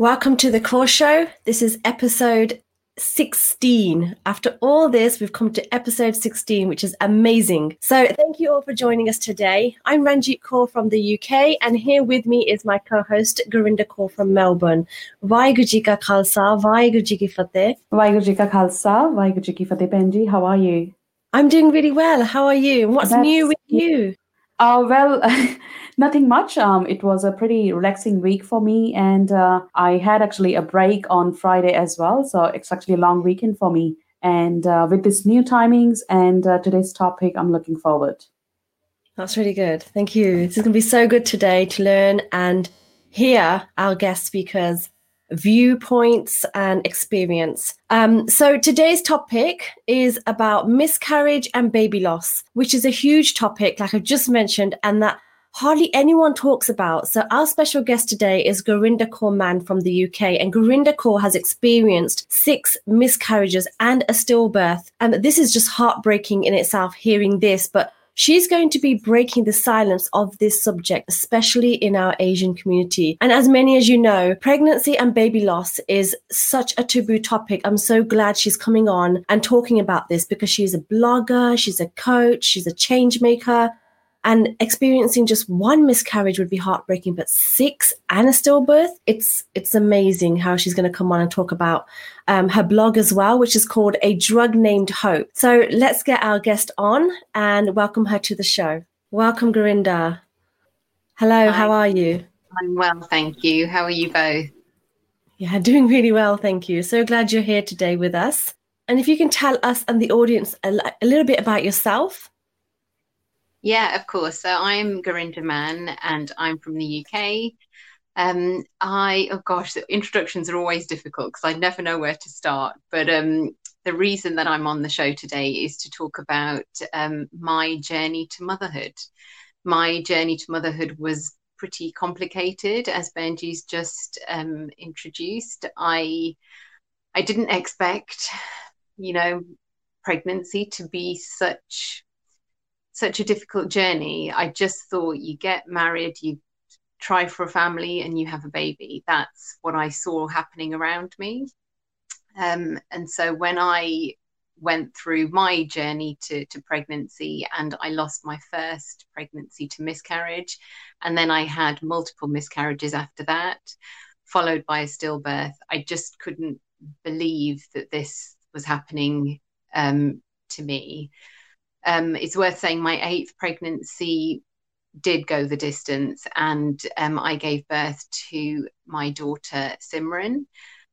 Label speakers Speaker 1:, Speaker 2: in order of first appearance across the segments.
Speaker 1: Welcome to the Kaur Show. This is episode 16. After all this, we've come to episode 16, which is amazing. So, thank you all for joining us today. I'm Ranjit Kaur from the UK, and here with me is my co host, Gurinder Kaur from Melbourne. Vaheguru Ji Ka Khalsa, Vaheguru Ji Ki Fateh.
Speaker 2: Vaheguru Ji Ka Khalsa, Vaheguru Ki Fateh. Benji, how are you?
Speaker 1: I'm doing really well. How are you? What's
Speaker 2: That's
Speaker 1: new with you?
Speaker 2: Uh, well, nothing much. Um, it was a pretty relaxing week for me, and uh, I had actually a break on Friday as well. So it's actually a long weekend for me. And uh, with this new timings and uh, today's topic, I'm looking forward.
Speaker 1: That's really good. Thank you. This is going to be so good today to learn and hear our guest speakers' viewpoints and experience. Um, so today's topic is about miscarriage and baby loss, which is a huge topic, like I've just mentioned, and that hardly anyone talks about. So our special guest today is Gurinder Kaur from the UK, and Gurinder Kaur has experienced six miscarriages and a stillbirth, and this is just heartbreaking in itself. Hearing this, but She's going to be breaking the silence of this subject, especially in our Asian community. And as many as you know, pregnancy and baby loss is such a taboo topic. I'm so glad she's coming on and talking about this because she's a blogger, she's a coach, she's a change maker. And experiencing just one miscarriage would be heartbreaking, but six and a stillbirth, it's it's amazing how she's going to come on and talk about um, her blog as well, which is called A Drug Named Hope. So let's get our guest on and welcome her to the show. Welcome, Gurinder. Hello,
Speaker 3: Hi.
Speaker 1: how are you?
Speaker 3: I'm well, thank you. How are you both?
Speaker 1: Yeah, doing really well, thank you. So glad you're here today with us. And if you can tell us and the audience a, a little bit about yourself.
Speaker 3: Yeah, of course. So I'm Gurinder Mann and I'm from the UK. Um, I, oh gosh, the introductions are always difficult because I never know where to start. But um, the reason that I'm on the show today is to talk about um, my journey to motherhood. My journey to motherhood was pretty complicated, as Benji's just um, introduced. I I didn't expect, you know, pregnancy to be such such a difficult journey. I just thought you get married, you try for a family, and you have a baby. That's what I saw happening around me. Um, and so when I went through my journey to, to pregnancy and I lost my first pregnancy to miscarriage, and then I had multiple miscarriages after that, followed by a stillbirth, I just couldn't believe that this was happening um, to me um, it's worth saying my eighth pregnancy did go the distance, and um, I gave birth to my daughter Simran.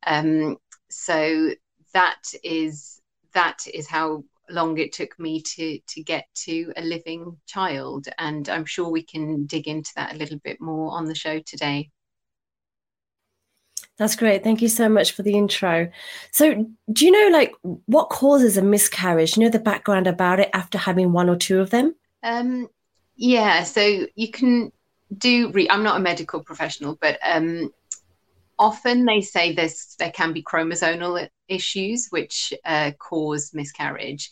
Speaker 3: Um, so that is that is how long it took me to to get to a living child, and I'm sure we can dig into that a little bit more on the show today.
Speaker 1: That's great. Thank you so much for the intro. So, do you know like what causes a miscarriage? Do you know the background about it after having one or two of them?
Speaker 3: Um, yeah, so you can do. Re- I'm not a medical professional, but um, often they say there's there can be chromosomal issues which uh, cause miscarriage,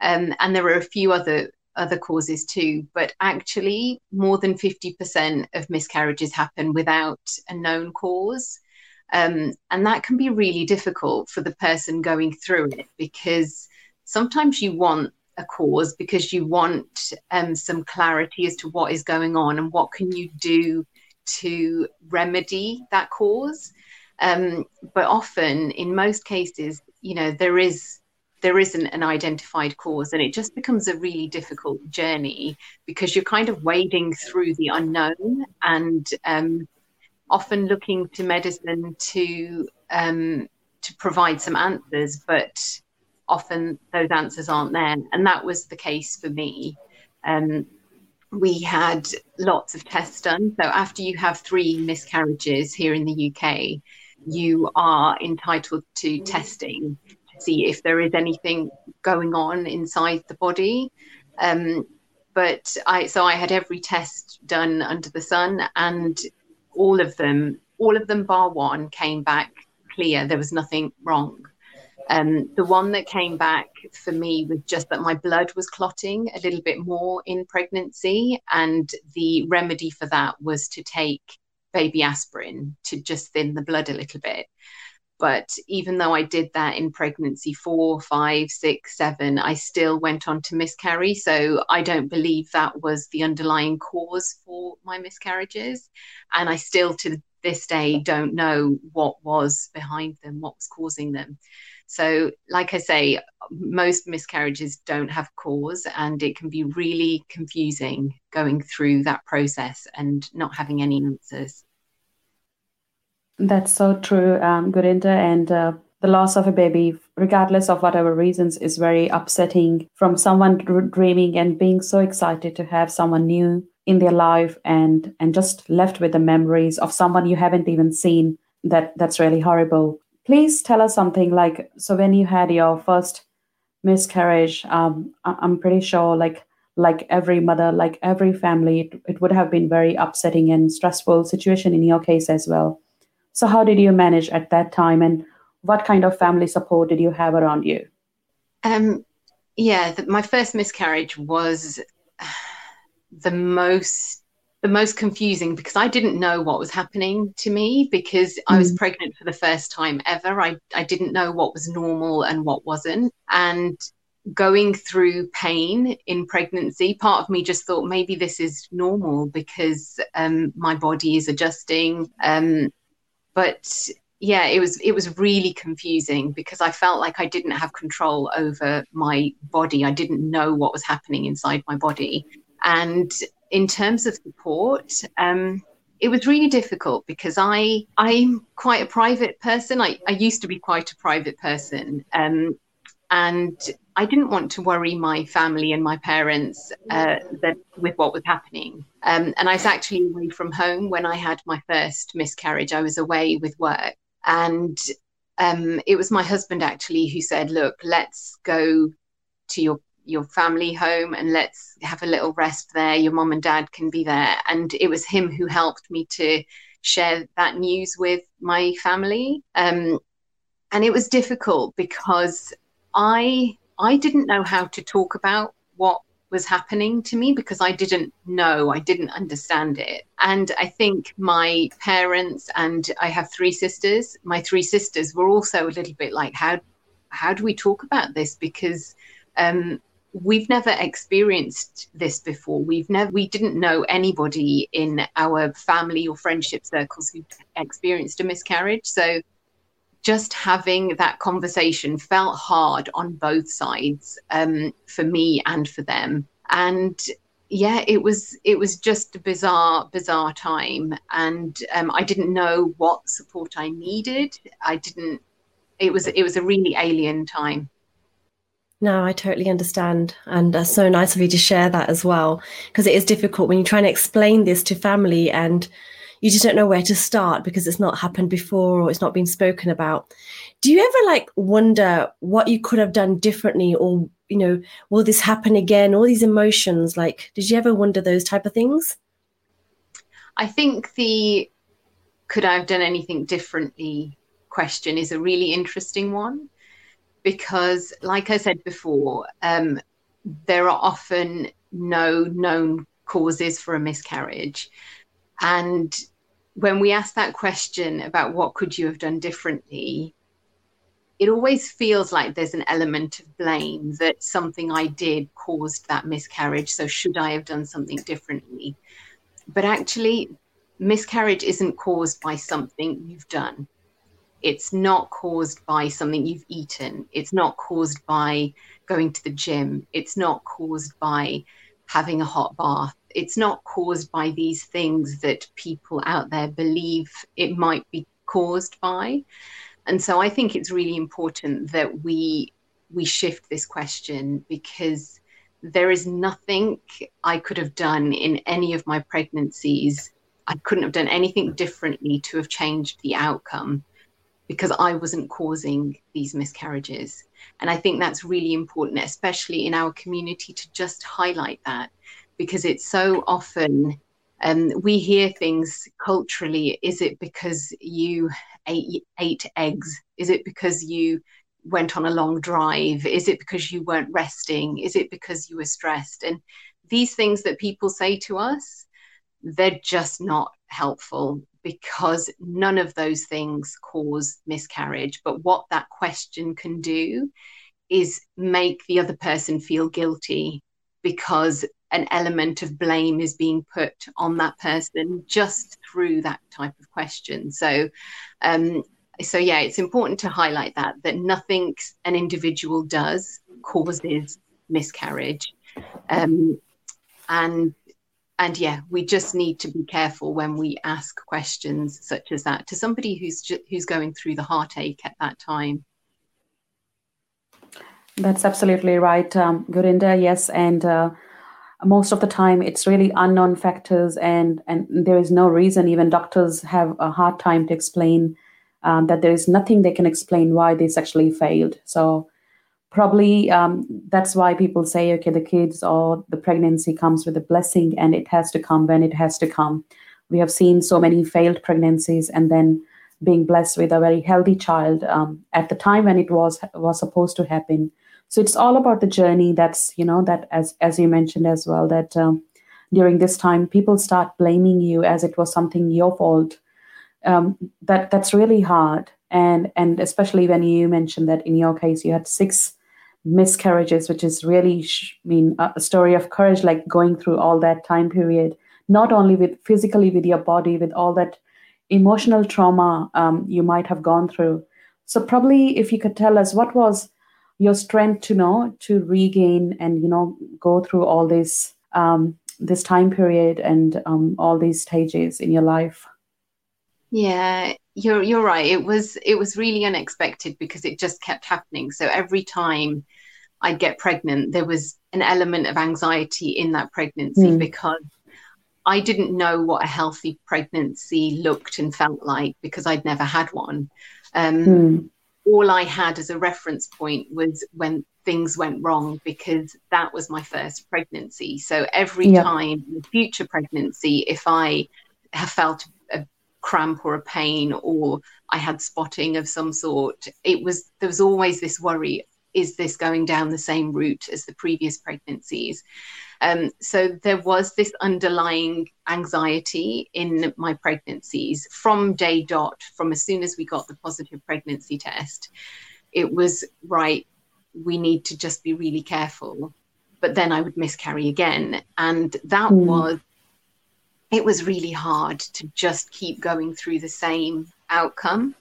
Speaker 3: um, and there are a few other other causes too. But actually, more than fifty percent of miscarriages happen without a known cause. Um, and that can be really difficult for the person going through it because sometimes you want a cause because you want um, some clarity as to what is going on and what can you do to remedy that cause. Um, but often, in most cases, you know, there is there isn't an identified cause, and it just becomes a really difficult journey because you're kind of wading through the unknown and um, often looking to medicine to um, to provide some answers, but often those answers aren't there. And that was the case for me. Um, we had lots of tests done. So after you have three miscarriages here in the UK, you are entitled to testing to see if there is anything going on inside the body. Um, but I so I had every test done under the sun, and all of them, all of them bar one, came back clear. There was nothing wrong. Um, the one that came back for me was just that my blood was clotting a little bit more in pregnancy, and the remedy for that was to take baby aspirin to just thin the blood a little bit. But even though I did that in pregnancy four, five, six, seven, I still went on to miscarry. So I don't believe that was the underlying cause for my miscarriages. And I still to this day don't know what was behind them, what was causing them. So, like I say, most miscarriages don't have cause, and it can be really confusing going through that process and not having any answers.
Speaker 2: That's so true, um, Gurinder. And uh, the loss of a baby, regardless of whatever reasons, is very upsetting from someone dreaming and being so excited to have someone new in their life and and just left with the memories of someone you haven't even seen. That that's really horrible. Please tell us something like so when you had your first miscarriage, um, I'm pretty sure like like every mother, like every family, it, it would have been very upsetting and stressful situation in your case as well. So, how did you manage at that time, and what kind of family support did you have around you?
Speaker 3: Um, yeah, the, my first miscarriage was the most the most confusing because I didn't know what was happening to me because mm. I was mm. pregnant for the first time ever. I, I didn't know what was normal and what wasn't. And going through pain in pregnancy, part of me just thought maybe this is normal because um, my body is adjusting. Um, but yeah it was it was really confusing because i felt like i didn't have control over my body. I didn't know what was happening inside my body. And in terms of support um, it was really difficult because i i'm quite a private person. I, I used to be quite a private person. Um, and I didn't want to worry my family and my parents uh, that with what was happening. Um, and I was actually away from home when I had my first miscarriage. I was away with work, and um, it was my husband actually who said, "Look, let's go to your your family home and let's have a little rest there. Your mom and dad can be there." And it was him who helped me to share that news with my family. Um, and it was difficult because I I didn't know how to talk about what was happening to me because I didn't know, I didn't understand it. And I think my parents and I have three sisters, my three sisters were also a little bit like, how how do we talk about this? Because um, we've never experienced this before. We've never we didn't know anybody in our family or friendship circles who experienced a miscarriage. So just having that conversation felt hard on both sides um, for me and for them. And yeah, it was it was just a bizarre, bizarre time, and um, I didn't know what support I needed. I didn't. It was it was a really alien time.
Speaker 1: No, I totally understand. And uh, so nice of you to share that as well, because it is difficult when you're trying to explain this to family and you just don't know where to start because it's not happened before or it's not been spoken about. Do you ever like wonder what you could have done differently or, you know, will this happen again? All these emotions, like, did you ever wonder those type of things?
Speaker 3: I think the could I have done anything differently question is a really interesting one because, like I said before, um, there are often no known causes for a miscarriage. And when we ask that question about what could you have done differently, it always feels like there's an element of blame that something I did caused that miscarriage. So, should I have done something differently? But actually, miscarriage isn't caused by something you've done. It's not caused by something you've eaten. It's not caused by going to the gym. It's not caused by having a hot bath it's not caused by these things that people out there believe it might be caused by. And so I think it's really important that we we shift this question because there is nothing I could have done in any of my pregnancies. I couldn't have done anything differently to have changed the outcome because I wasn't causing these miscarriages. And I think that's really important, especially in our community, to just highlight that because it's so often um, we hear things culturally. Is it because you ate, ate eggs? Is it because you went on a long drive? Is it because you weren't resting? Is it because you were stressed? And these things that people say to us, they're just not helpful because none of those things cause miscarriage. But what that question can do is make the other person feel guilty because an element of blame is being put on that person just through that type of question. So, um, so yeah, it's important to highlight that that nothing an individual does causes miscarriage, um, and and yeah, we just need to be careful when we ask questions such as that to somebody who's ju- who's going through the heartache at that time.
Speaker 2: That's absolutely right, um, Gurinder. Yes, and uh, most of the time it's really unknown factors, and and there is no reason. Even doctors have a hard time to explain um, that there is nothing they can explain why this actually failed. So probably um, that's why people say okay the kids or the pregnancy comes with a blessing and it has to come when it has to come we have seen so many failed pregnancies and then being blessed with a very healthy child um, at the time when it was was supposed to happen so it's all about the journey that's you know that as as you mentioned as well that um, during this time people start blaming you as it was something your fault. Um, that that's really hard. And and especially when you mentioned that in your case you had six miscarriages which is really I mean a story of courage like going through all that time period not only with physically with your body with all that emotional trauma um, you might have gone through. So probably if you could tell us what was your strength to know to regain and you know go through all this um, this time period and um, all these stages in your life
Speaker 3: yeah you're you're right it was it was really unexpected because it just kept happening so every time i'd get pregnant there was an element of anxiety in that pregnancy mm. because i didn't know what a healthy pregnancy looked and felt like because i'd never had one um, mm. All i had as a reference point was when things went wrong because that was my first pregnancy so every yeah. time in the future pregnancy if i have felt a cramp or a pain or I had spotting of some sort, it was there was always this worry is this going down the same route as the previous pregnancies? Um, so there was this underlying anxiety in my pregnancies from day dot, from as soon as we got the positive pregnancy test. It was right, we need to just be really careful. But then I would miscarry again. And that mm. was it was really hard to just keep going through the same outcome.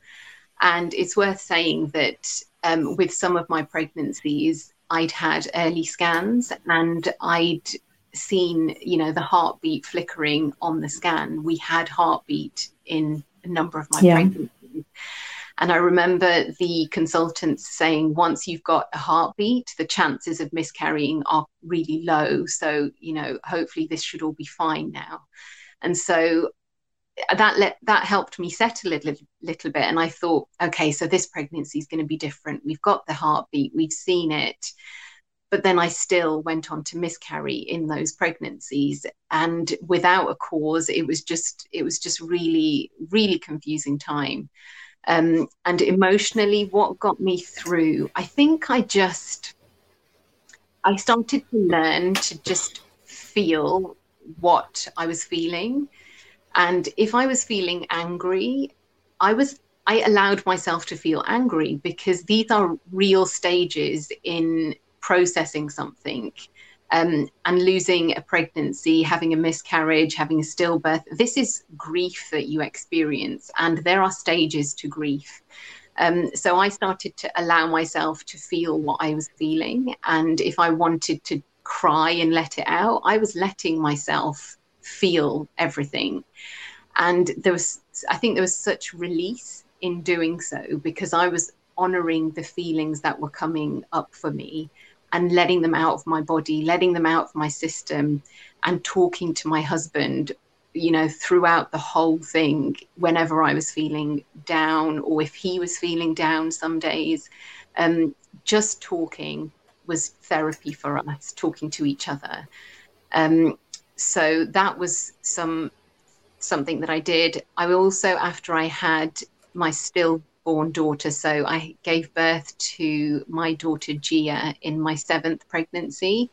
Speaker 3: And it's worth saying that um, with some of my pregnancies, I'd had early scans and I'd seen, you know, the heartbeat flickering on the scan. We had heartbeat in a number of my yeah. pregnancies. And I remember the consultants saying once you've got a heartbeat, the chances of miscarrying are really low. So, you know, hopefully this should all be fine now. And so that let that helped me settle a little, little bit. And I thought, okay, so this pregnancy is going to be different. We've got the heartbeat, we've seen it. But then I still went on to miscarry in those pregnancies. And without a cause, it was just, it was just really, really confusing time. Um, and emotionally, what got me through, I think I just, I started to learn to just feel what I was feeling. And if I was feeling angry, I was I allowed myself to feel angry because these are real stages in processing something. Um, and losing a pregnancy, having a miscarriage, having a stillbirth. This is grief that you experience, and there are stages to grief. Um, so I started to allow myself to feel what I was feeling, and if I wanted to cry and let it out, I was letting myself feel everything. And there was, I think there was such release in doing so because I was honoring the feelings that were coming up for me and letting them out of my body, letting them out of my system, and talking to my husband, you know, throughout the whole thing, whenever I was feeling down or if he was feeling down some days, um, just talking was therapy for us, talking to each other. Um, so that was some something that I did. I also, after I had my stillborn daughter. So I gave birth to my daughter Gia in my seventh pregnancy,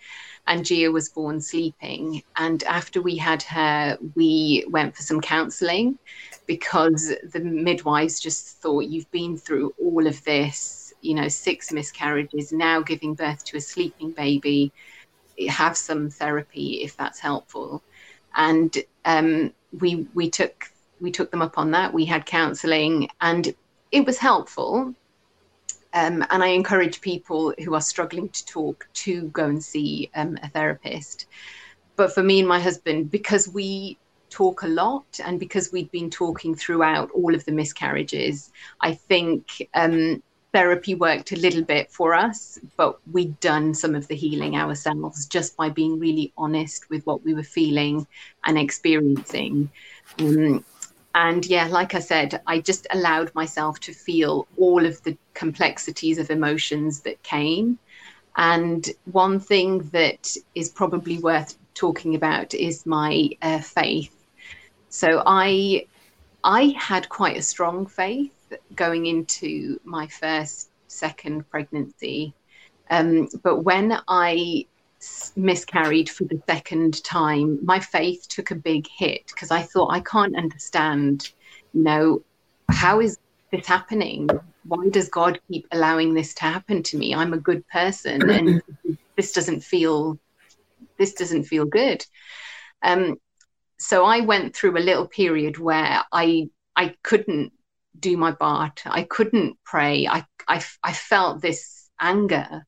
Speaker 3: and Gia was born sleeping. And after we had her, we went for some counseling because the midwives just thought, You've been through all of this, you know, six miscarriages, now giving birth to a sleeping baby. Have some therapy if that's helpful. And um, we we took we took them up on that. We had counselling, and it was helpful. Um, and I encourage people who are struggling to talk to go and see um, a therapist. But for me and my husband, because we talk a lot and because we'd been talking throughout all of the miscarriages, I think um, therapy worked a little bit for us, but we'd done some of the healing ourselves just by being really honest with what we were feeling and experiencing. Um, and yeah, like I said, I just allowed myself to feel all of the complexities of emotions that came. And one thing that is probably worth talking about is my uh, faith. So I, I had quite a strong faith going into my first, second pregnancy. Um, but when I miscarried for the second time, my faith took a big hit because I thought I can't understand, you know, how is this happening? Why does God keep allowing this to happen to me? I'm a good person and this doesn't feel this doesn't feel good. Um, so I went through a little period where I I couldn't do my part. I couldn't pray. I I, I felt this anger.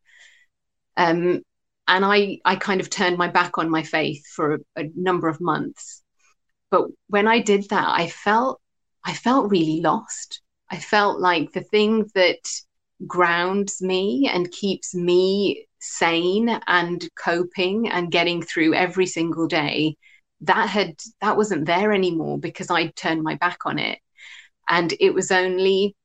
Speaker 3: Um, and I, I kind of turned my back on my faith for a, a number of months. But when I did that, I felt I felt really lost. I felt like the thing that grounds me and keeps me sane and coping and getting through every single day that had that wasn't there anymore because I'd turned my back on it. And it was only,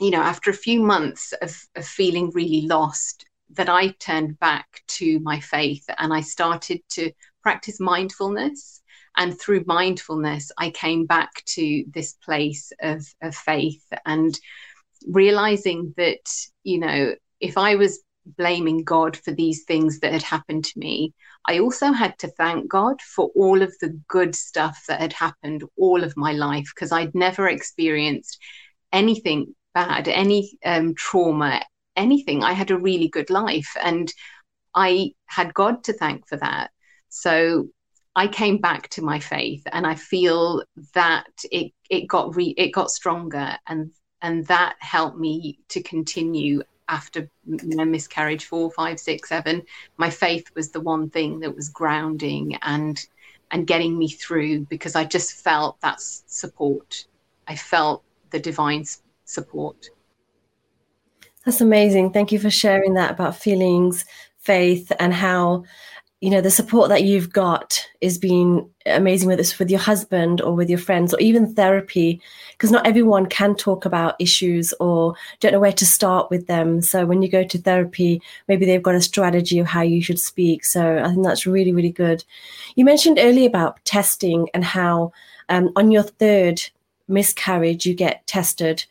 Speaker 3: you know, after a few months of, of feeling really lost that I turned back to my faith and I started to practice mindfulness. And through mindfulness, I came back to this place of, of faith and realizing that, you know, if I was blaming God for these things that had happened to me, I also had to thank God for all of the good stuff that had happened all of my life because I'd never experienced anything bad, any um, trauma, anything. I had a really good life and I had God to thank for that. So I came back to my faith and I feel that it it got re, it got stronger and and that helped me to continue after know miscarriage four five six seven my faith was the one thing that was grounding and and getting me through because i just felt that support i felt the divine support
Speaker 1: that's amazing. Thank you for sharing that about feelings, faith, and how you know the support that you've got is being amazing with this with your husband or with your friends or even therapy because not everyone can talk about issues or don't know where to start with them. So when you go to therapy maybe they've got a strategy of how you should speak. So i think that's really really good. You mentioned earlier about testing and how um, on your third miscarriage you get tested.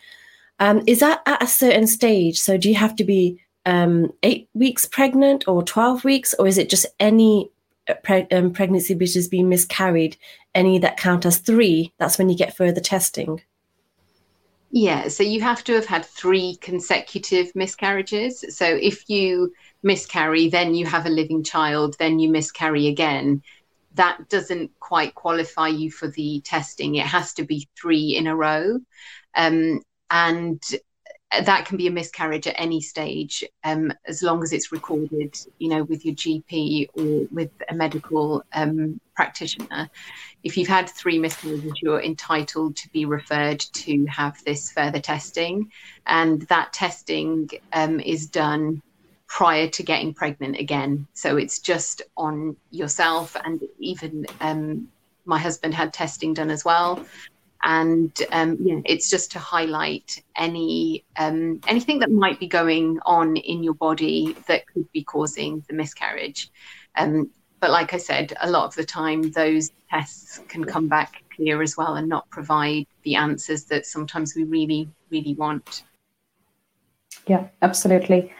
Speaker 1: Um, is that at a certain stage? So do you have to be um, eight weeks pregnant or 12 weeks, or is it just any uh, pre- um, pregnancy which has been miscarried, any that count as three? That's when you get further testing.
Speaker 3: Yeah, so you have to have had three consecutive miscarriages. So if you miscarry, then you have a living child, then you miscarry again. That doesn't quite qualify you for the testing. It has to be three in a row. Um, and that can be a miscarriage at any stage um, as long as it's recorded you know with your gp or with a medical um, practitioner. If you've had three miscarriages you're entitled to be referred to have this further testing. And that testing um, is done prior to getting pregnant again. So it's just on yourself and even um, my husband had testing done as well and um, yeah, it's just to highlight any um, anything that might be going on in your body that could be causing the miscarriage. Um, but like I said, a lot of the time those tests can come back clear as well and not provide the answers that sometimes we really, really want.
Speaker 2: Yeah, absolutely.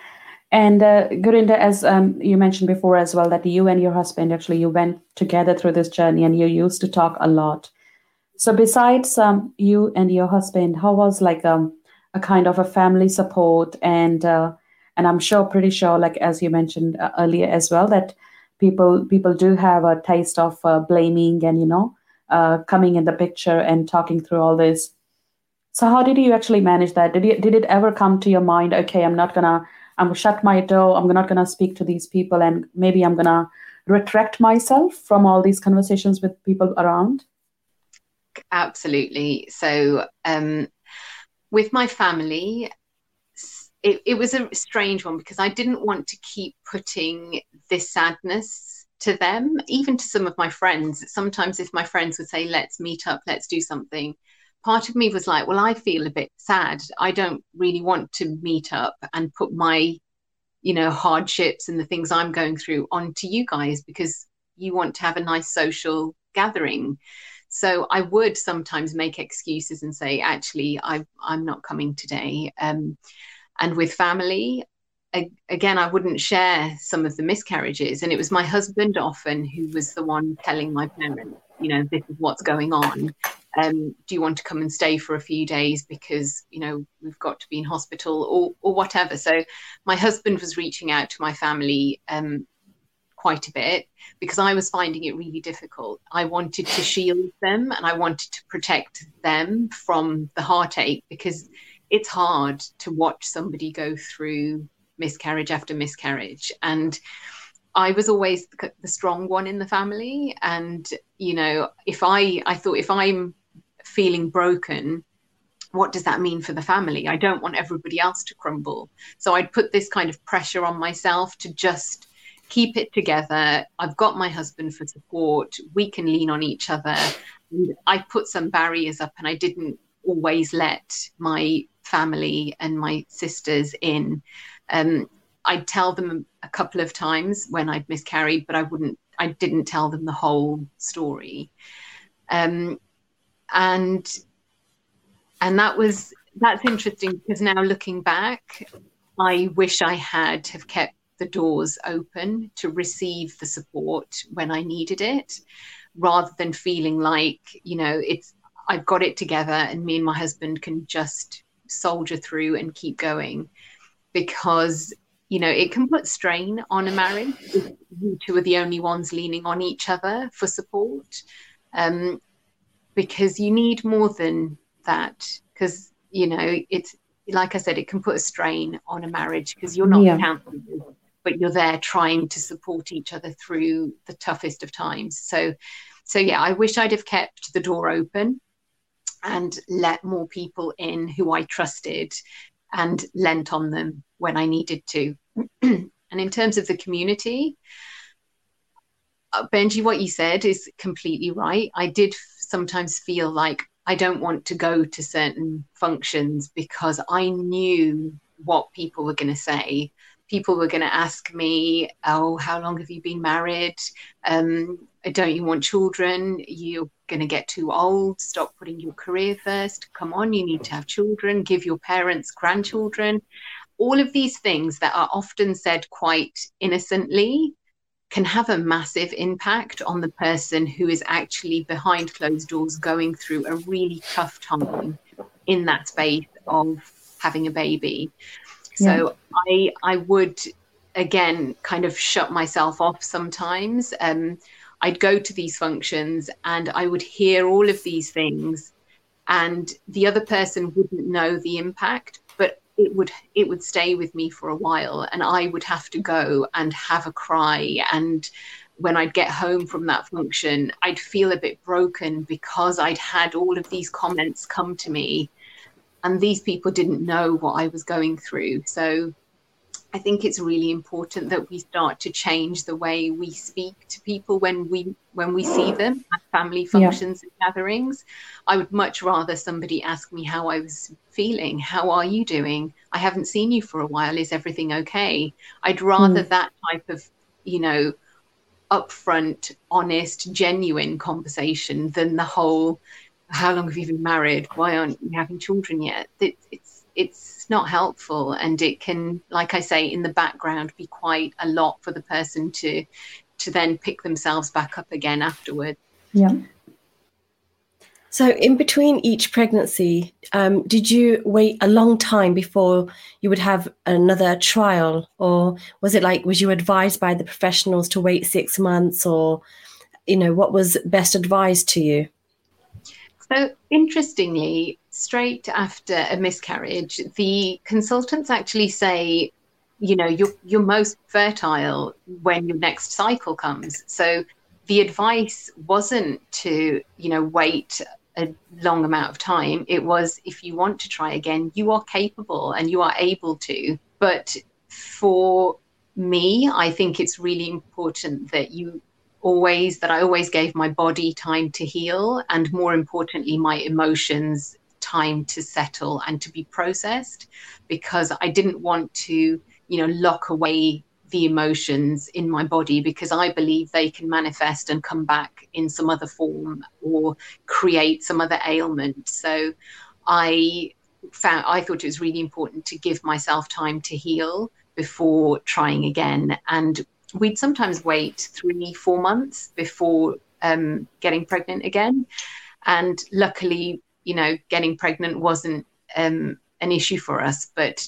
Speaker 2: And uh, Gurinder, as um, you mentioned before as well, that you and your husband actually you went together through this journey, and you used to talk a lot. So, besides um, you and your husband, how was like um, a kind of a family support and uh, and I'm sure, pretty sure, like as you mentioned uh, earlier as well, that people people do have a taste of uh, blaming and you know uh, coming in the picture and talking through all this. So how did you actually manage that? Did you did it ever come to your mind? Okay, I'm not gonna I'm gonna shut my door. I'm not gonna speak to these people, and maybe I'm gonna retract myself from all these conversations with people around.
Speaker 3: Absolutely. So um, with my family, it, it was a strange one because I didn't want to keep putting this sadness to them, even to some of my friends. Sometimes, if my friends would say, Let's meet up, let's do something, part of me was like, Well, I feel a bit sad. I don't really want to meet up and put my, you know, hardships and the things I'm going through onto you guys because you want to have a nice social gathering. So I would sometimes make excuses and say, actually, I, I'm not coming today. Um, and with family again i wouldn't share some of the miscarriages. And it was my husband often who was the one telling my parents you know this is what's going on. Um, do you want to come and stay for a few days because you know we've got to be in hospital or or whatever? So my husband was reaching out to my family um, quite a bit because I was finding it really difficult. I wanted to shield them and I wanted to protect them from the heartache because it's hard to watch somebody go through miscarriage after miscarriage. And i was always the strong one in the family. And you know if i i thought if i'm feeling broken what does that mean for the family? I don't want everybody else to crumble. So i'd put this kind of pressure on myself to just keep it together i've got my husband for support we can lean on each other and i put some barriers up and i didn't always let my family and my sisters in. Um, I'd tell them a couple of times when I'd miscarried, but I wouldn't. I didn't tell them the whole story, um, and and that was that's interesting because now looking back, I wish I had have kept the doors open to receive the support when I needed it, rather than feeling like you know it's I've got it together and me and my husband can just soldier through and keep going. Because you know it can put strain on a marriage if you two are the only ones leaning on each other for support. Um, because you need more than that because you know it's like i said it can put a strain on a marriage because you're not yeah. But you're there trying to support each other through the toughest of times so so yeah i wish i'd have kept the door open and let more people in who I trusted and lent on them when I needed to. and in terms of the community, uh, Benji, what you said is completely right. I did sometimes feel like I don't want to go to certain functions because I knew what people were going to say. People were going to ask me, "Oh, how long have you been married? Um, don't you want children? You're going to get too old. Stop putting your career first. Come on, you need to have children. Give your parents grandchildren. All of these things that are often said quite innocently can have a massive impact on the person who is actually behind closed doors going through a really tough time in that space of having a baby. So yeah. I I would again kind of shut myself off sometimes. Um, I'd go to these functions and I would hear all of these things, and the other person wouldn't know the impact, but it would it would stay with me for a while, and I would have to go and have a cry and when I'd get home from that function, I'd feel a bit broken because I'd had all of these comments come to me and these people didn't know what I was going through. So I think it's really important that we start to change the way we speak to people when we when we see them at family functions yeah. and gatherings. I would much rather somebody ask me how I was feeling. How are you doing? I haven't seen you for a while. Is everything okay? I'd rather mm. that type of, you know, upfront, honest, genuine conversation than the whole how long have you been married? Why aren't you having children yet? It, it's it's not helpful, and it can, like I say, in the background, be quite a lot for the person to to then pick themselves back up again afterward.
Speaker 2: Yeah.
Speaker 1: So, in between each pregnancy, um, did you wait a long time before you would have another trial, or was it like was you advised by the professionals to wait six months, or you know what was best advised to you?
Speaker 3: So, interestingly, straight after a miscarriage, the consultants actually say, you know, you're, you're most fertile when your next cycle comes. So, the advice wasn't to, you know, wait a long amount of time. It was if you want to try again, you are capable and you are able to. But for me, I think it's really important that you always that I always gave my body time to heal and more importantly my emotions time to settle and to be processed because I didn't want to you know lock away the emotions in my body because I believe they can manifest and come back in some other form or create some other ailment. So I found I thought it was really important to give myself time to heal before trying again. And we'd sometimes wait three, four months before um, getting pregnant again. And luckily, you know, getting pregnant wasn't um, an issue for us, but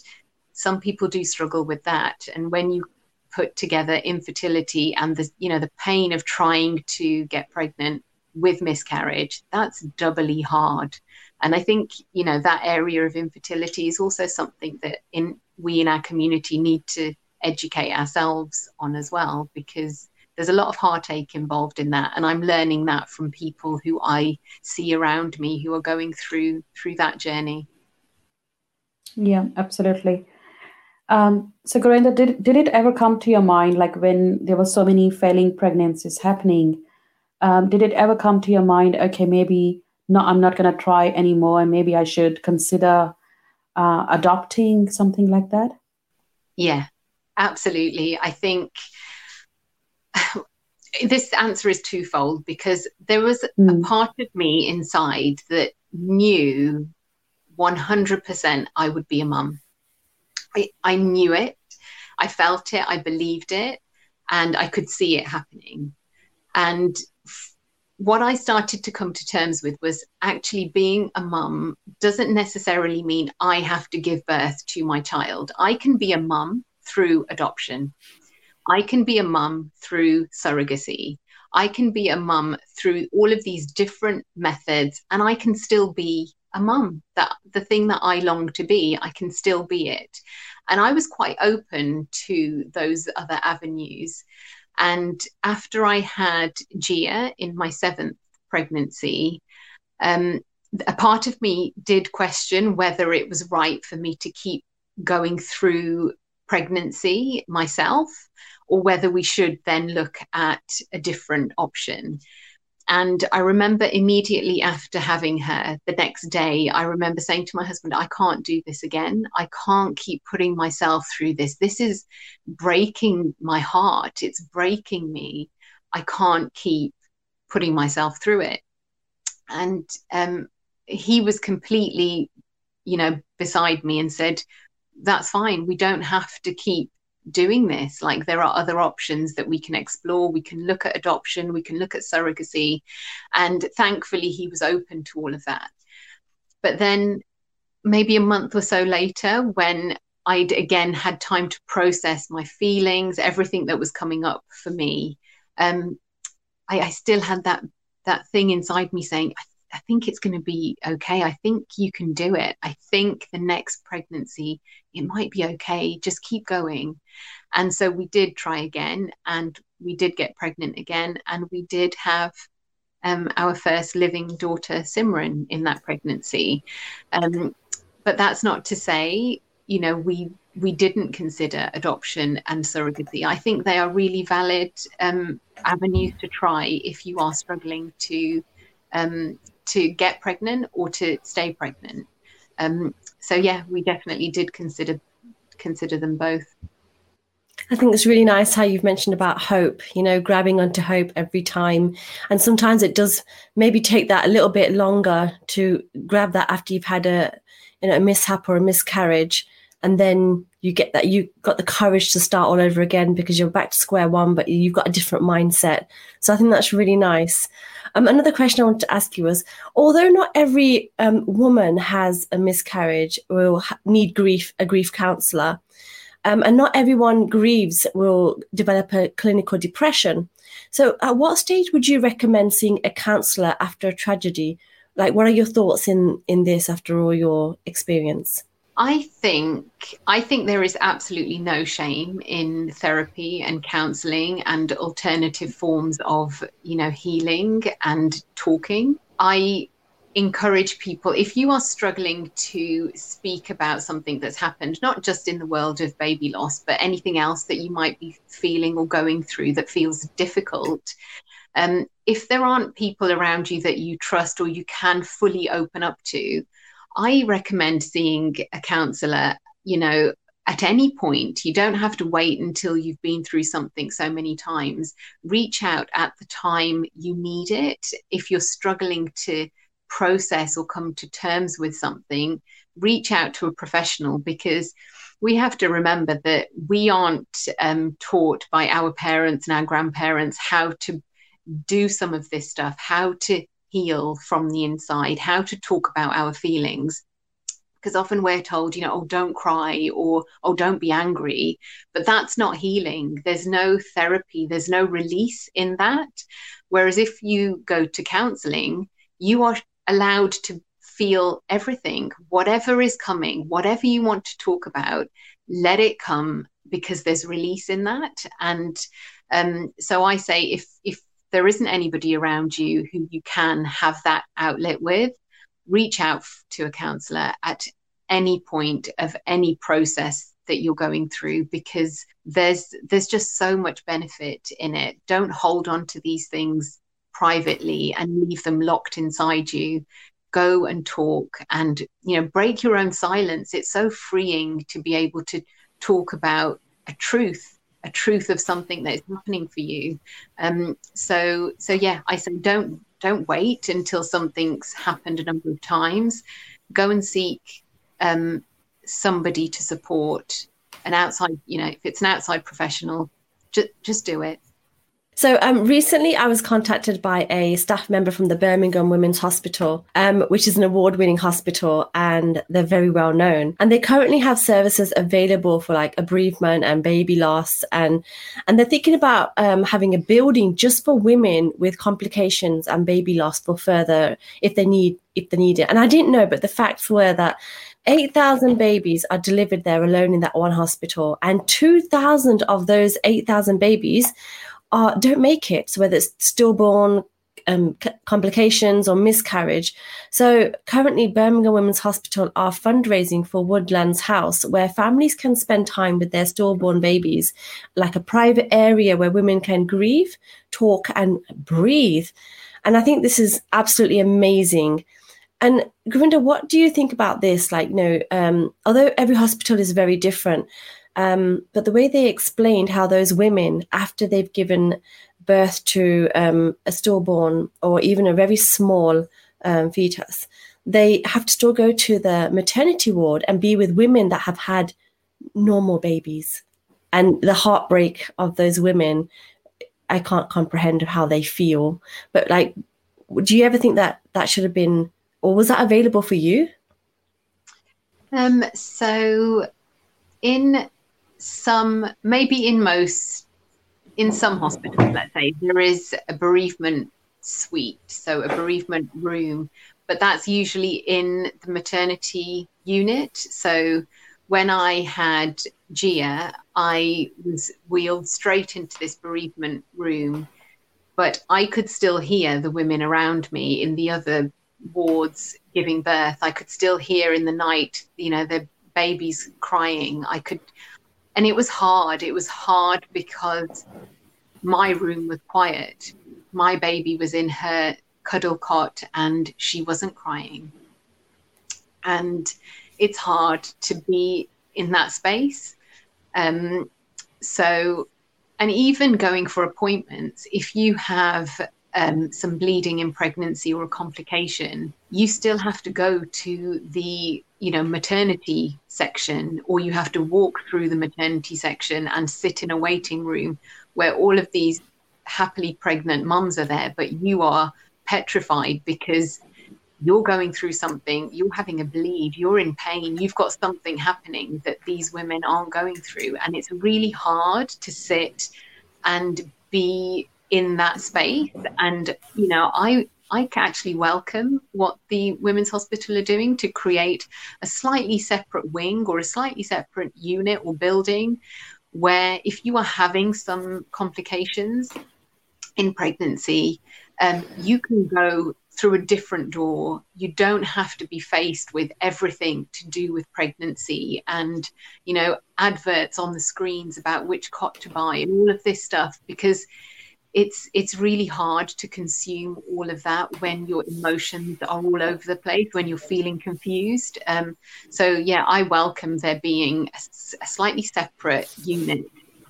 Speaker 3: some people do struggle with that. And when you put together infertility and the, you know, the pain of trying to get pregnant with miscarriage, that's doubly hard. And I think, you know, that area of infertility is also something that in we in our community need to educate ourselves on as well because there's a lot of heartache involved in that. And i'm learning that from people who i see around me who are going through through that journey.
Speaker 2: Yeah absolutely. Um, so Gurinder, did, did it ever come to your mind like when there were so many failing pregnancies happening um, did it ever come to your mind okay maybe no i'm not going to try anymore and maybe i should consider uh, adopting something like that?
Speaker 3: Yeah absolutely. I think this answer is twofold because there was mm. a part of me inside that knew 100% I would be a mum. I, I knew it, I felt it, I believed it, and I could see it happening. And what I started to come to terms with was actually being a mum doesn't necessarily mean I have to give birth to my child. I can be a mum through adoption. I can be a mum through surrogacy. I can be a mum through all of these different methods, and I can still be a mum. That the thing that I long to be, I can still be it. And I was quite open to those other avenues. And after I had Gia in my seventh pregnancy, um, a part of me did question whether it was right for me to keep going through pregnancy myself, or whether we should then look at a different option. And I remember immediately after having her the next day, I remember saying to my husband, I can't do this again. I can't keep putting myself through this. This is breaking my heart. It's breaking me. I can't keep putting myself through it. And um, he was completely, you know, beside me and said, that's fine. We don't have to keep doing this. Like there are other options that we can explore. We can look at adoption, we can look at surrogacy. And thankfully, he was open to all of that. But then maybe a month or so later, when I'd again had time to process my feelings, everything that was coming up for me, um, I, I still had that that thing inside me saying, I I think it's going to be okay. I think you can do it. I think the next pregnancy, it might be okay. Just keep going. And so we did try again and we did get pregnant again. And we did have um, our first living daughter, Simran, in that pregnancy. Um, but that's not to say, you know, we we didn't consider adoption and surrogacy. I think they are really valid um, avenues to try if you are struggling to um, to get pregnant or to stay pregnant. Um, so yeah, we definitely did consider consider them both.
Speaker 1: I think it's really nice how you've mentioned about hope, you know, grabbing onto hope every time. And sometimes it does maybe take that a little bit longer to grab that after you've had a, you know, a mishap or a miscarriage. And then you get that you got the courage to start all over again because you're back to square one, but you've got a different mindset. So I think that's really nice. Um, another question I wanted to ask you was, although not every um, woman has a miscarriage will ha- need grief a grief counselor, um, and not everyone grieves will develop a clinical depression. So, at what stage would you recommend seeing a counselor after a tragedy? Like, what are your thoughts in in this after all your experience?
Speaker 3: I think I think there is absolutely no shame in therapy and counseling and alternative forms of, you know, healing and talking. I encourage people if you are struggling to speak about something that's happened not just in the world of baby loss but anything else that you might be feeling or going through that feels difficult um, if there aren't people around you that you trust or you can fully open up to I recommend seeing a counselor, you know, at any point. You don't have to wait until you've been through something so many times. Reach out at the time you need it. If you're struggling to process or come to terms with something, reach out to a professional because we have to remember that we aren't um, taught by our parents and our grandparents how to do some of this stuff, how to heal from the inside, how to talk about our feelings. Because often we're told, you know, oh, don't cry or oh, don't be angry. But that's not healing. There's no therapy, there's no release in that. Whereas if you go to counseling, you are allowed to feel everything, whatever is coming, whatever you want to talk about, let it come because there's release in that. And um, so I say, if if there isn't anybody around you who you can have that outlet with, reach out to a counselor at any point of any process that you're going through because there's there's just so much benefit in it. Don't hold on to these things privately and leave them locked inside you. Go and talk and you know break your own silence. It's so freeing to be able to talk about a truth a truth of something that is happening for you. Um, so so yeah, I say don't don't wait until something's happened a number of times. Go and seek um, somebody to support an outside. You know, if it's an outside professional, just just do it.
Speaker 1: So um, recently, I was contacted by a staff member from the Birmingham Women's Hospital, um, which is an award-winning hospital, and they're very well known. And they currently have services available for like bereavement and baby loss, and and they're thinking about um, having a building just for women with complications and baby loss for further if they need if they need it. And I didn't know, but the facts were that 8,000 babies are delivered there alone in that one hospital, and 2,000 of those 8,000 babies are don't make it. So whether it's stillborn um, complications or miscarriage. So currently, Birmingham Women's Hospital are fundraising for Woodlands House, where families can spend time with their stillborn babies, like a private area where women can grieve, talk, and breathe. And I think this is absolutely amazing. And Gurinder, what do you think about this? Like, you know, um, although every hospital is very different, um, but the way they explained how those women, after they've given birth to um, a stillborn or even a very small um, fetus, they have to still go to the maternity ward and be with women that have had normal babies. And the heartbreak of those women, I can't comprehend how they feel. But like, do you ever think that that should have been, or was that available for you?
Speaker 3: Um, so in some, maybe in most, in some hospitals, let's say, there is a bereavement suite, so a bereavement room, but that's usually in the maternity unit. So when I had Gia, I was wheeled straight into this bereavement room, but I could still hear the women around me in the other wards giving birth. I could still hear in the night, you know, the babies crying. I could and it was hard. It was hard because my room was quiet. My baby was in her cuddle cot and she wasn't crying. And it's hard to be in that space. Um, so, and even going for appointments, if you have um, some bleeding in pregnancy or a complication, you still have to go to the you know maternity section, or you have to walk through the maternity section and sit in a waiting room where all of these happily pregnant mums are there, but you are petrified because you're going through something, you're having a bleed, you're in pain, you've got something happening that these women aren't going through. And it's really hard to sit and be in that space. And, you know, I, I actually welcome what the Women's Hospital are doing to create a slightly separate wing or a slightly separate unit or building where if you are having some complications in pregnancy, um, you can go through a different door. You don't have to be faced with everything to do with pregnancy and, you know, adverts on the screens about which cot to buy and all of this stuff because it's it's really hard to consume all of that when your emotions are all over the place when you're feeling confused um, so yeah i welcome there being a, a slightly separate unit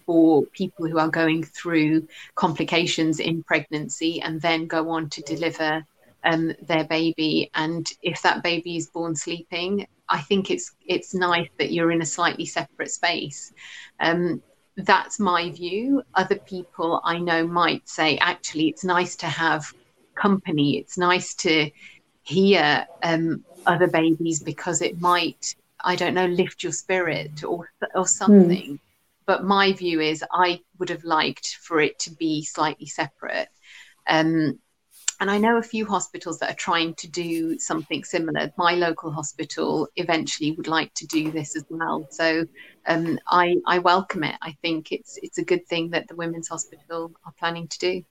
Speaker 3: for people who are going through complications in pregnancy and then go on to deliver um, their baby. And if that baby is born sleeping, I think it's it's nice that you're in a slightly separate space. Um, that's my view. Other people I know might say, actually, it's nice to have company. It's nice to hear um, other babies because it might, I don't know, lift your spirit or or something. Mm. But my view is, I would have liked for it to be slightly separate. Um, and I know a few hospitals that are trying to do something similar. My local hospital eventually would like to do this as well. So um, I, I welcome it. I think it's it's a good thing that the Women's Hospital are planning to do.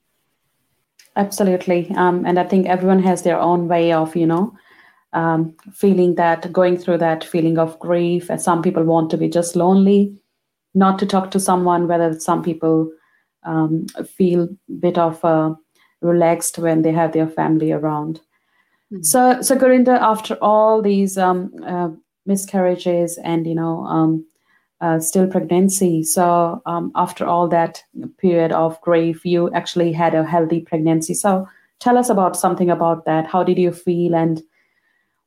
Speaker 2: Absolutely, um, and I think everyone has their own way of you know um, feeling that going through that feeling of grief. And some people want to be just lonely, not to talk to someone. Whether some people um, feel a bit of a relaxed when they have their family around. Mm-hmm. So, so Gurinder, after all these um, uh, miscarriages and you know um, uh, still pregnancy, so um, after all that period of grief, you actually had a healthy pregnancy. So, tell us about something about that. How did you feel, and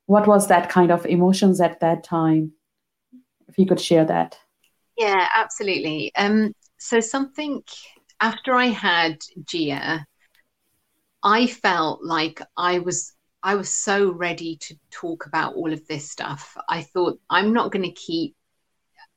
Speaker 2: what was that kind of emotions at that time? If you could share that.
Speaker 3: Yeah, absolutely. Um, so something after I had Gia, I felt like I was I was so ready to talk about all of this stuff. I thought I'm not going to keep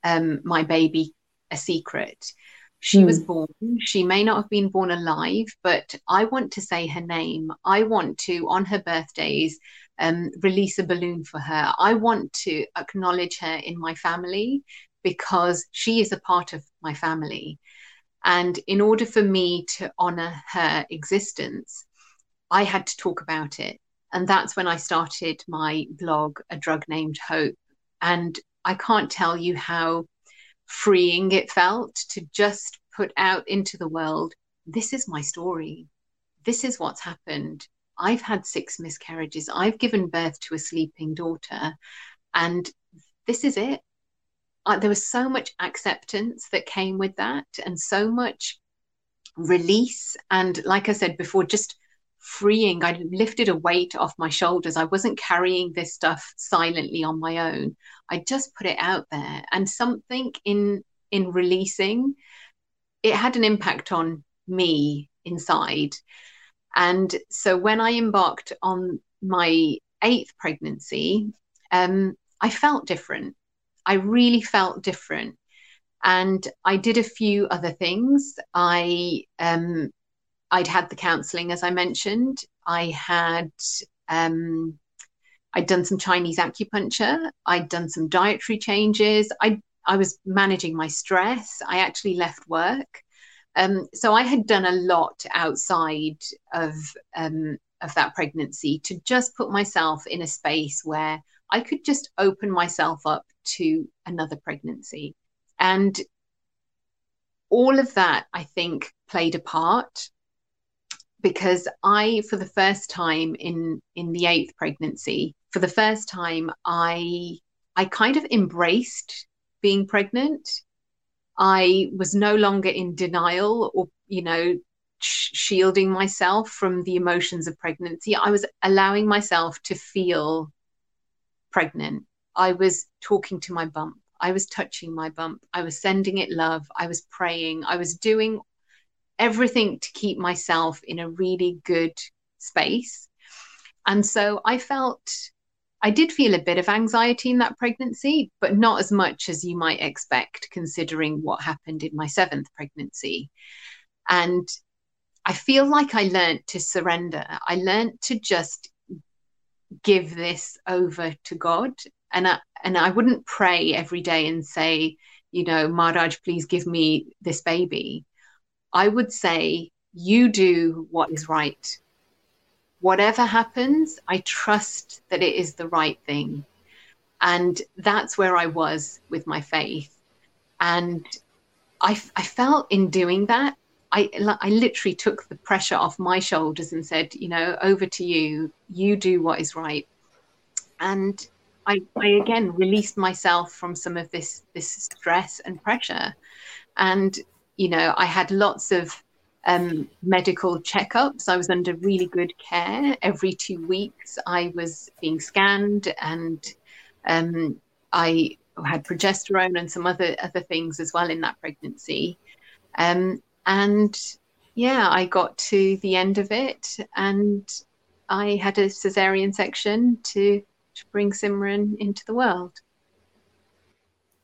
Speaker 3: um, my baby a secret. She mm. was born. She may not have been born alive, but I want to say her name. I want to, on her birthdays, um, release a balloon for her. I want to acknowledge her in my family because she is a part of my family. And in order for me to honor her existence, I had to talk about it. And that's when I started my blog, A Drug Named Hope. And I can't tell you how freeing it felt to just put out into the world this is my story. This is what's happened. I've had six miscarriages. I've given birth to a sleeping daughter. And this is it. Uh, there was so much acceptance that came with that and so much release. And like I said before, just freeing. I lifted a weight off my shoulders. I wasn't carrying this stuff silently on my own. I just put it out there. And something in in releasing, it had an impact on me inside. And so when I embarked on my eighth pregnancy, um, I felt different. I really felt different. And I did a few other things. I um, I'd had the counselling, as I mentioned. I had um, I'd done some Chinese acupuncture. I'd done some dietary changes. I I was managing my stress. I actually left work, um, so I had done a lot outside of um, of that pregnancy to just put myself in a space where I could just open myself up to another pregnancy, and all of that I think played a part because I, for the first time in in the eighth pregnancy, for the first time, I I kind of embraced being pregnant. I was no longer in denial or, you know, sh- shielding myself from the emotions of pregnancy. I was allowing myself to feel pregnant. I was talking to my bump. I was touching my bump. I was sending it love. I was praying. I was doing everything to keep myself in a really good space. And so I felt, I did feel a bit of anxiety in that pregnancy, but not as much as you might expect, considering what happened in my seventh pregnancy. And I feel like I learned to surrender. I learned to just give this over to God. And I, and I wouldn't pray every day and say, you know, Maharaj, please give me this baby. I would say, you do what is right. Whatever happens, I trust that it is the right thing. And that's where I was with my faith. And I, I felt in doing that, I, I literally took the pressure off my shoulders and said, you know, over to you, you do what is right. And I, I again released myself from some of this this stress and pressure. And you know, I had lots of um, medical checkups. I was under really good care. Every two weeks, I was being scanned, and um, I had progesterone and some other other things as well in that pregnancy. Um, and yeah, I got to the end of it, and I had a cesarean section to to bring Simran into the world.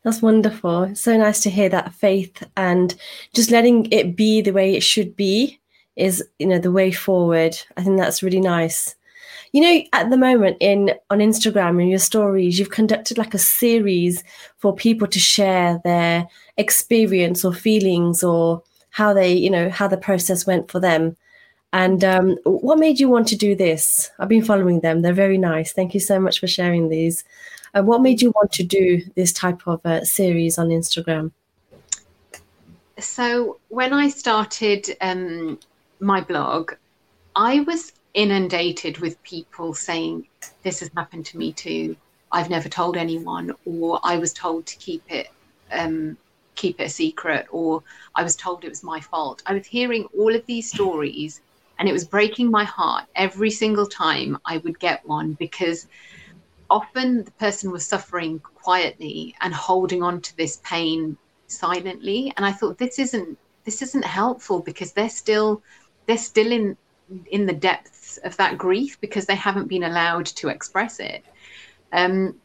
Speaker 1: That's wonderful. It's so nice to hear that faith and just letting it be the way it should be is, you know, the way forward. I think that's really nice. You know, at the moment in on Instagram and your stories, you've conducted like a series for people to share their experience or feelings or how they, you know, how the process went for them. And um, what made you want to do this? I've been following them; they're very nice. Thank you so much for sharing these. Uh, what made you want to do this type of uh, series on Instagram?
Speaker 3: So when I started um, my blog, I was inundated with people saying, "This has happened to me too. I've never told anyone," or "I was told to keep it." Um, keep it a secret or I was told it was my fault. I was hearing all of these stories and it was breaking my heart every single time I would get one because often the person was suffering quietly and holding on to this pain silently. And i thought this isn't this isn't helpful because they're still they're still in in the depths of that grief because they haven't been allowed to express it. Um,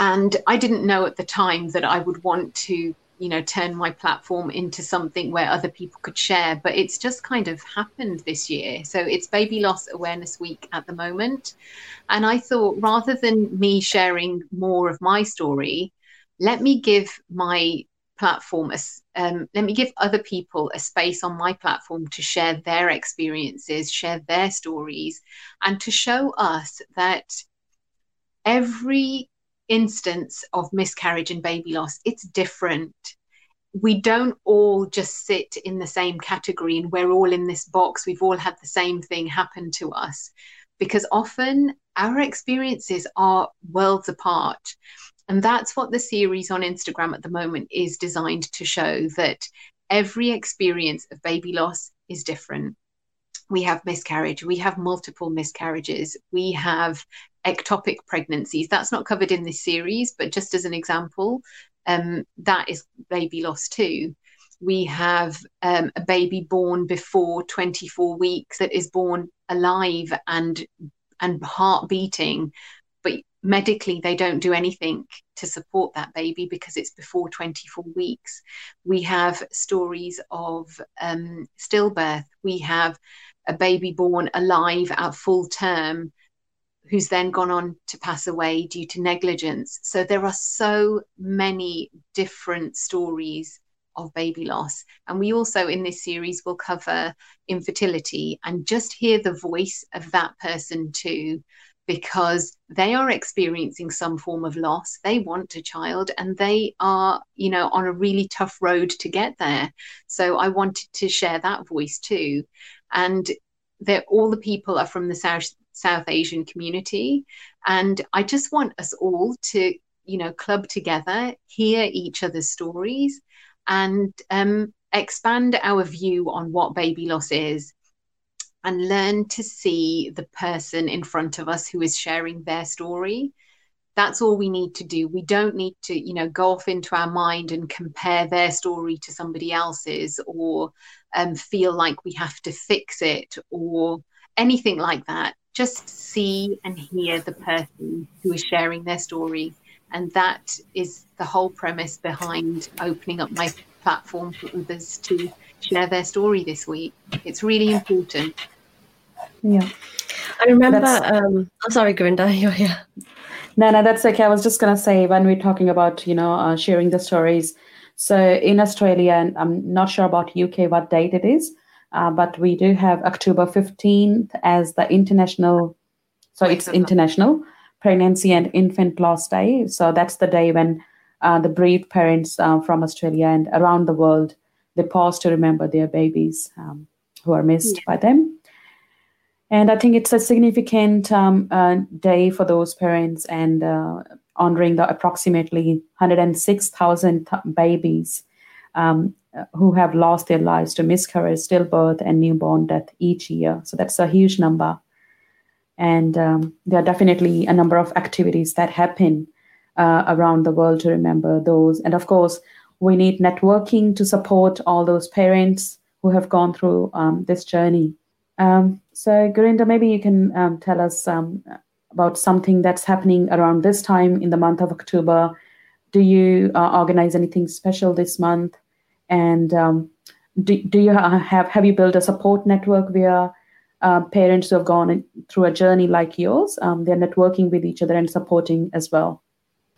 Speaker 3: and i didn't know at the time that i would want to you know turn my platform into something where other people could share but it's just kind of happened this year. So it's baby loss awareness week at the moment. And i thought rather than me sharing more of my story let me give my platform a, um, let me give other people a space on my platform to share their experiences share their stories and to show us that every instance of miscarriage and baby loss, it's different. We don't all just sit in the same category and we're all in this box. We've all had the same thing happen to us because often our experiences are worlds apart. And that's what the series on Instagram at the moment is designed to show that every experience of baby loss is different we have miscarriage, we have multiple miscarriages, we have ectopic pregnancies. That's not covered in this series, but just as an example, um, that is baby loss too. We have um, a baby born before 24 weeks that is born alive and and heart beating, but medically they don't do anything to support that baby because it's before 24 weeks. We have stories of um, stillbirth. We have a baby born alive at full term who's then gone on to pass away due to negligence. So there are so many different stories of baby loss. And we also, in this series, will cover infertility and just hear the voice of that person too, because they are experiencing some form of loss. They want a child and they are, you know, on a really tough road to get there. So I wanted to share that voice too and that all the people are from the South South Asian community, and I just want us all to you know club together, hear each other's stories, and um, expand our view on what baby loss is and learn to see the person in front of us who is sharing their story. That's all we need to do. We don't need to you know go off into our mind and compare their story to somebody else's or um, feel like we have to fix it or anything like that just see and hear the person who is sharing their story and that is the whole premise behind opening up my platform for others to share their story this week it's really important
Speaker 2: yeah
Speaker 1: i remember um oh, sorry Gurinder, you're here
Speaker 2: no, no, that's okay. I was just going to say when we're talking about, you know, uh, sharing the stories. So in Australia, and I'm not sure about UK what date it is, uh, but we do have October 15th as the international, so it's international pregnancy and infant loss day. So that's the day when uh, the bereaved parents uh, from Australia and around the world, they pause to remember their babies um, who are missed yeah. by them. And I think it's a significant um, uh, day for those parents and uh, honoring the approximately 106,000 th- babies um, who have lost their lives to miscarriage, stillbirth, and newborn death each year. So that's a huge number. And um, there are definitely a number of activities that happen uh, around the world to remember those. And of course, we need networking to support all those parents who have gone through um, this journey. Um, so, Gurinder, maybe you can um, tell us um, about something that's happening around this time in the month of October. Do you uh, organize anything special this month? And um, do, do you have have you built a support network where uh, parents who have gone through a journey like yours, um, they're networking with each other and supporting as well?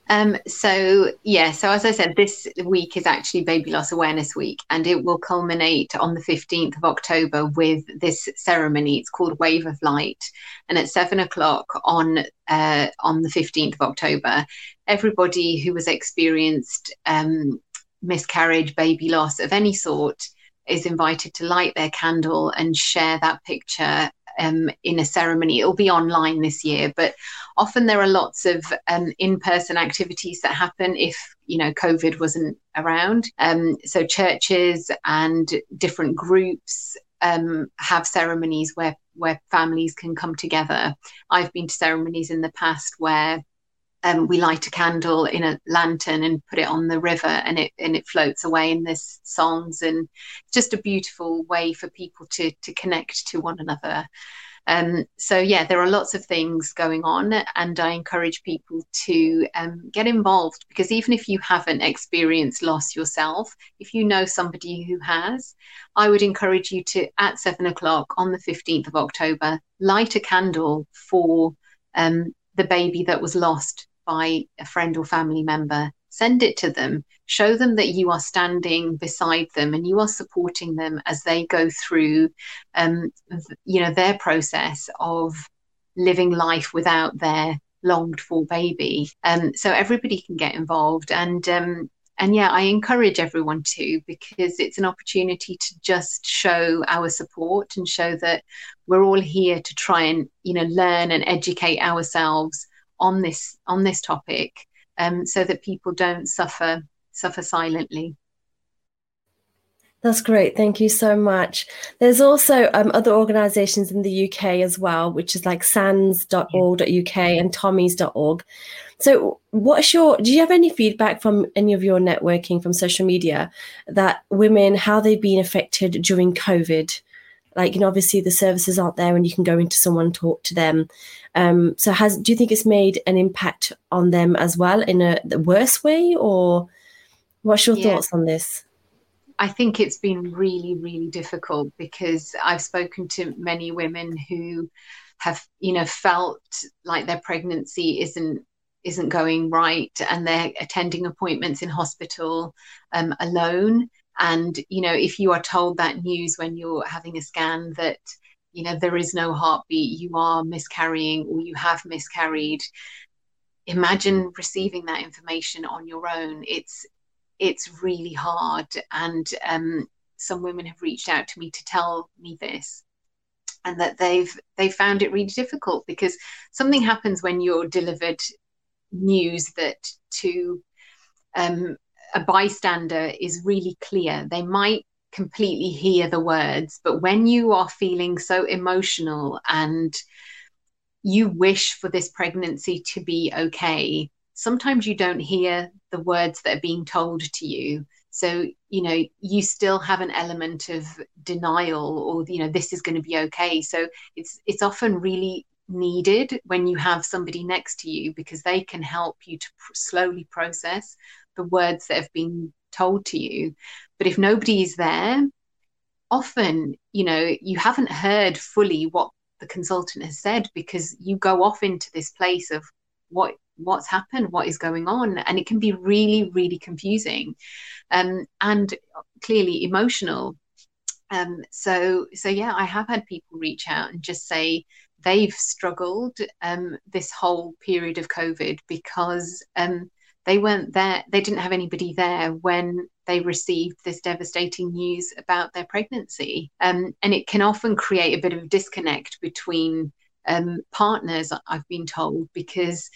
Speaker 3: Um, so yeah, so as I said, this week is actually Baby Loss Awareness Week, and it will culminate on the 15th of October with this ceremony. It's called Wave of Light, and at seven o'clock on uh, on the 15th of October, everybody who has experienced um, miscarriage, baby loss of any sort is invited to light their candle and share that picture um, in a ceremony. It'll be online this year, but often there are lots of um, in-person activities that happen if you know COVID wasn't around. Um, so churches and different groups um, have ceremonies where where families can come together. I've been to ceremonies in the past where um, we light a candle in a lantern and put it on the river and it and it floats away in this songs and just a beautiful way for people to to connect to one another. Um, so yeah there are lots of things going on and i encourage people to um, get involved because even if you haven't experienced loss yourself if you know somebody who has i would encourage you to at seven o'clock on the 15th of october light a candle for um, the baby that was lost by a friend or family member, send it to them, show them that you are standing beside them and you are supporting them as they go through, um, you know, their process of living life without their longed for baby. Um, so everybody can get involved and. Um, and yeah, I encourage everyone to because it's an opportunity to just show our support and show that we're all here to try and you know learn and educate ourselves on this on this topic um, so that people don't suffer suffer silently.
Speaker 1: That's great. Thank you so much. There's also um, other organisations in the UK as well, which is like sands.org.uk and tommys.org. So, what's your? Do you have any feedback from any of your networking from social media that women how they've been affected during COVID? Like, you know, obviously the services aren't there, and you can go into someone and talk to them. Um, so, has do you think it's made an impact on them as well in a worse way, or what's your yeah. thoughts on this?
Speaker 3: I think it's been really, really difficult because I've spoken to many women who have, you know, felt like their pregnancy isn't isn't going right and they're attending appointments in hospital um, alone and you know if you are told that news when you're having a scan that you know there is no heartbeat you are miscarrying or you have miscarried imagine receiving that information on your own. It's it's really hard. And um, some women have reached out to me to tell me this and that they've they found it really difficult because something happens when you're delivered news that to um, a bystander is really clear. They might completely hear the words, but when you are feeling so emotional and you wish for this pregnancy to be okay, sometimes you don't hear the words that are being told to you. So, you know, you still have an element of denial or, you know, this is going to be okay. So it's it's often really needed when you have somebody next to you because they can help you to pr- slowly process the words that have been told to you. But if nobody is there, often, you know, you haven't heard fully what the consultant has said because you go off into this place of what what's happened what is going on and it can be really really confusing um, and clearly emotional um, so so yeah i have had people reach out and just say they've struggled um, this whole period of covid because um, they weren't there they didn't have anybody there when they received this devastating news about their pregnancy um, and it can often create a bit of disconnect between um, partners i've been told because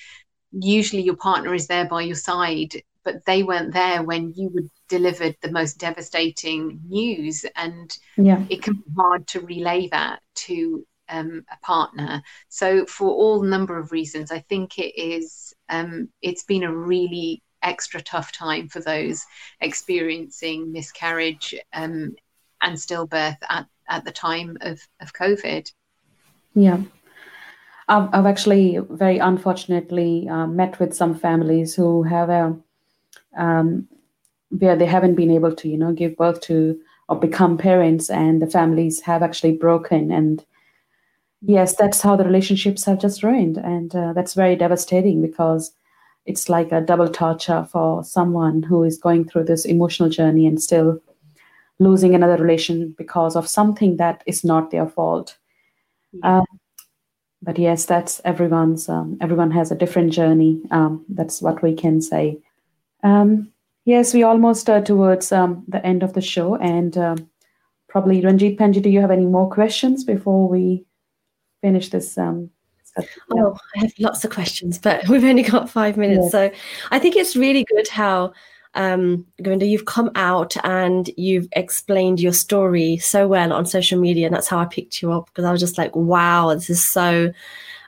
Speaker 3: usually your partner is there by your side but they weren't there when you were delivered the most devastating news and yeah. it can be hard to relay that to um, a partner so for all number of reasons i think it is um, it's been a really extra tough time for those experiencing miscarriage um, and stillbirth at, at the time of, of COVID.
Speaker 2: Yeah. I've, I've actually very unfortunately uh, met with some families who have a, um, where they haven't been able to, you know, give birth to or become parents and the families have actually broken and yes that's how the relationships have just ruined and uh, that's very devastating because it's like a double torture for someone who is going through this emotional journey and still losing another relation because of something that is not their fault yeah. um, but yes that's everyone's um, everyone has a different journey um, that's what we can say um, yes we almost are towards um, the end of the show and um, probably ranjit penji do you have any more questions before we finish this um.
Speaker 1: Oh, I have lots of questions, but we've only got five minutes. Yeah. So I think it's really good how, um, Gurinder, you've come out and you've explained your story so well on social media. And that's how I picked you up because I was just like, wow, this is so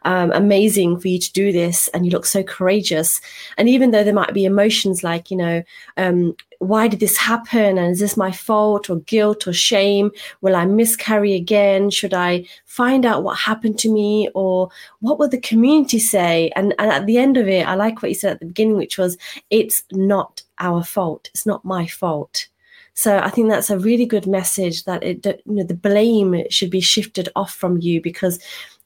Speaker 1: um, amazing for you to do this and you look so courageous and even though there might be emotions like you know um, why did this happen? And is this my fault or guilt or shame? Will i miscarry again? Should i find out what happened to me? Or what will the community say? And, and at the end of it i like what you said at the beginning which was it's not our fault. It's not my fault. So I think that's a really good message that it, you know, the blame should be shifted off from you because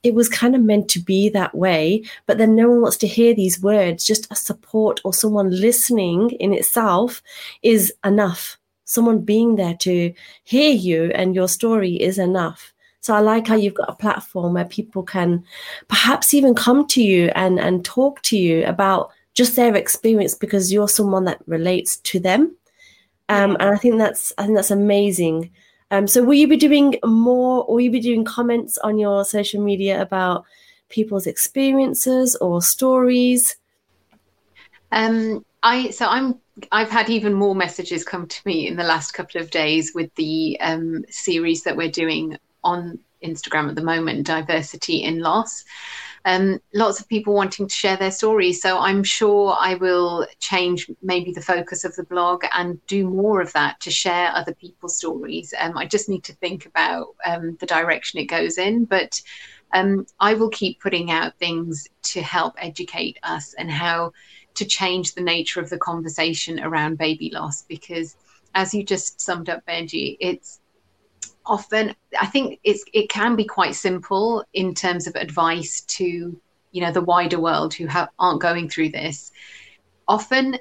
Speaker 1: it was kind of meant to be that way, but then no one wants to hear these words. Just a support or someone listening in itself is enough. Someone being there to hear you and your story is enough. So I like how you've got a platform where people can perhaps even come to you and, and talk to you about just their experience because you're someone that relates to them. Um, and I think that's I think that's amazing. Um, so will you be doing more or will you be doing comments on your social media about people's experiences or stories?
Speaker 3: Um, I so I'm I've had even more messages come to me in the last couple of days with the um, series that we're doing on Instagram at the moment, diversity in loss um, lots of people wanting to share their stories. So I'm sure I will change maybe the focus of the blog and do more of that to share other people's stories. Um, I just need to think about um, the direction it goes in, but um, I will keep putting out things to help educate us and how to change the nature of the conversation around baby loss because as you just summed up benji it's often i think it's it can be quite simple in terms of advice to you know the wider world who aren't going through this. Often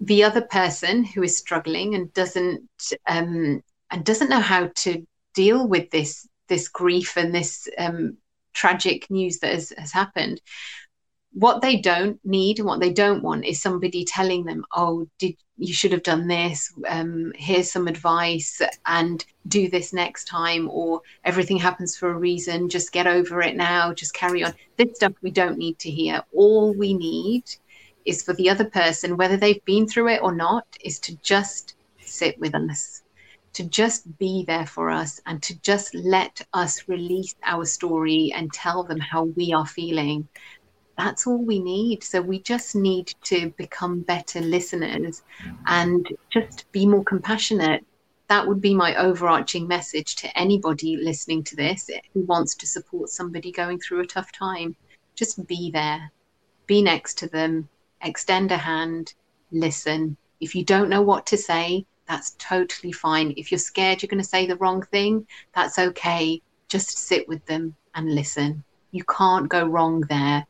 Speaker 3: the other person who is struggling and doesn't um, and doesn't know how to deal with this this grief and this um, tragic news that has, has happened what they don't need and what they don't want is somebody telling them oh did you should have done this. Um, here's some advice and do this next time or everything happens for a reason. Just get over it now. Just carry on. This stuff we don't need to hear. All we need is for the other person, whether they've been through it or not, is to just sit with us, to just be there for us, and to just let us release our story and tell them how we are feeling. That's all we need. So we just need to become better listeners and just be more compassionate. That would be my overarching message to anybody listening to this who wants to support somebody going through a tough time. Just be there, be next to them, extend a hand, listen. If you don't know what to say, that's totally fine. If you're scared you're going to say the wrong thing, that's okay. Just sit with them and listen. You can't go wrong there.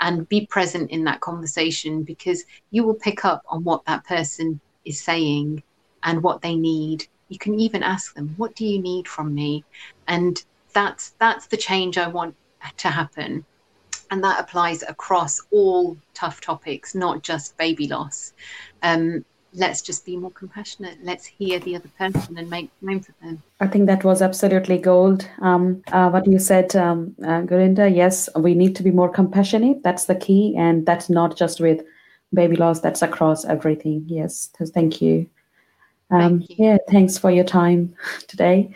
Speaker 3: And be present in that conversation because you will pick up on what that person is saying and what they need. You can even ask them, "What do you need from me?" And that's that's the change I want to happen and that applies across all tough topics, not just baby loss. Um, let's just be more compassionate. Let's hear the other person and make room for them.
Speaker 2: I think that was absolutely gold. Um, uh, what you said, um, uh, Gurinder, yes, we need to be more compassionate. That's the key. And that's not just with baby loss, that's across everything. Yes, thank you. Um, thank you. Yeah, thanks for your time today.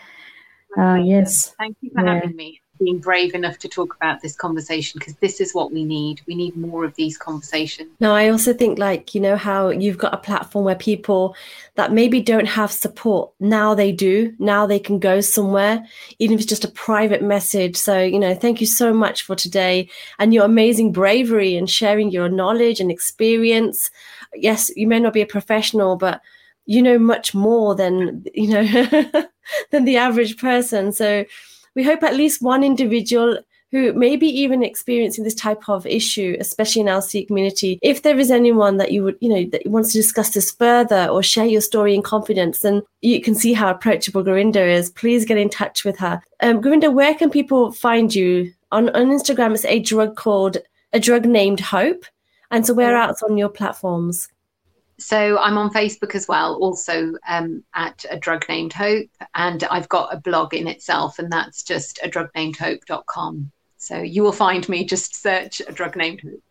Speaker 2: Uh, yes.
Speaker 3: Thank you for yeah. having me being brave enough to talk about this conversation because this is what we need. We need more of these conversations.
Speaker 1: No, I also think like, you know, how you've got a platform where people that maybe don't have support, now they do. Now they can go somewhere, even if it's just a private message. So, you know, thank you so much for today and your amazing bravery and sharing your knowledge and experience. Yes, you may not be a professional, but you know much more than, you know, than the average person. So we hope at least one individual who may be even experiencing this type of issue, especially in our Sikh community, if there is anyone that you would, you know, that wants to discuss this further or share your story in confidence, then you can see how approachable Gurinder is. Please get in touch with her. Um, Gurinder, where can people find you? On, on Instagram, it's a drug called a drug named Hope. And so where else on your platforms?
Speaker 3: So I'm on Facebook as well, also um, at a drug named Hope, and I've got a blog in itself, and that's just a drug named hope.com. So you will find me. Just search a drug named Hope.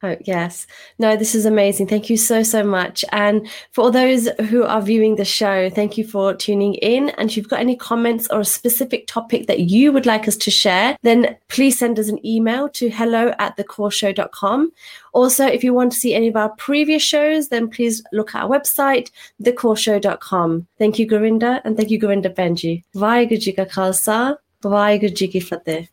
Speaker 1: Oh, yes. No, this is amazing. Thank you so, so much. And for those who are viewing the show, thank you for tuning in. And if you've got any comments or a specific topic that you would like us to share, then please send us an email to hello at thekaurshow.com. Also, if you want to see any of our previous shows, then please look at our website, thekaurshow.com. Thank you, Gurinder, and thank you, Gurinder Benji. Ka Khalsa, Fateh.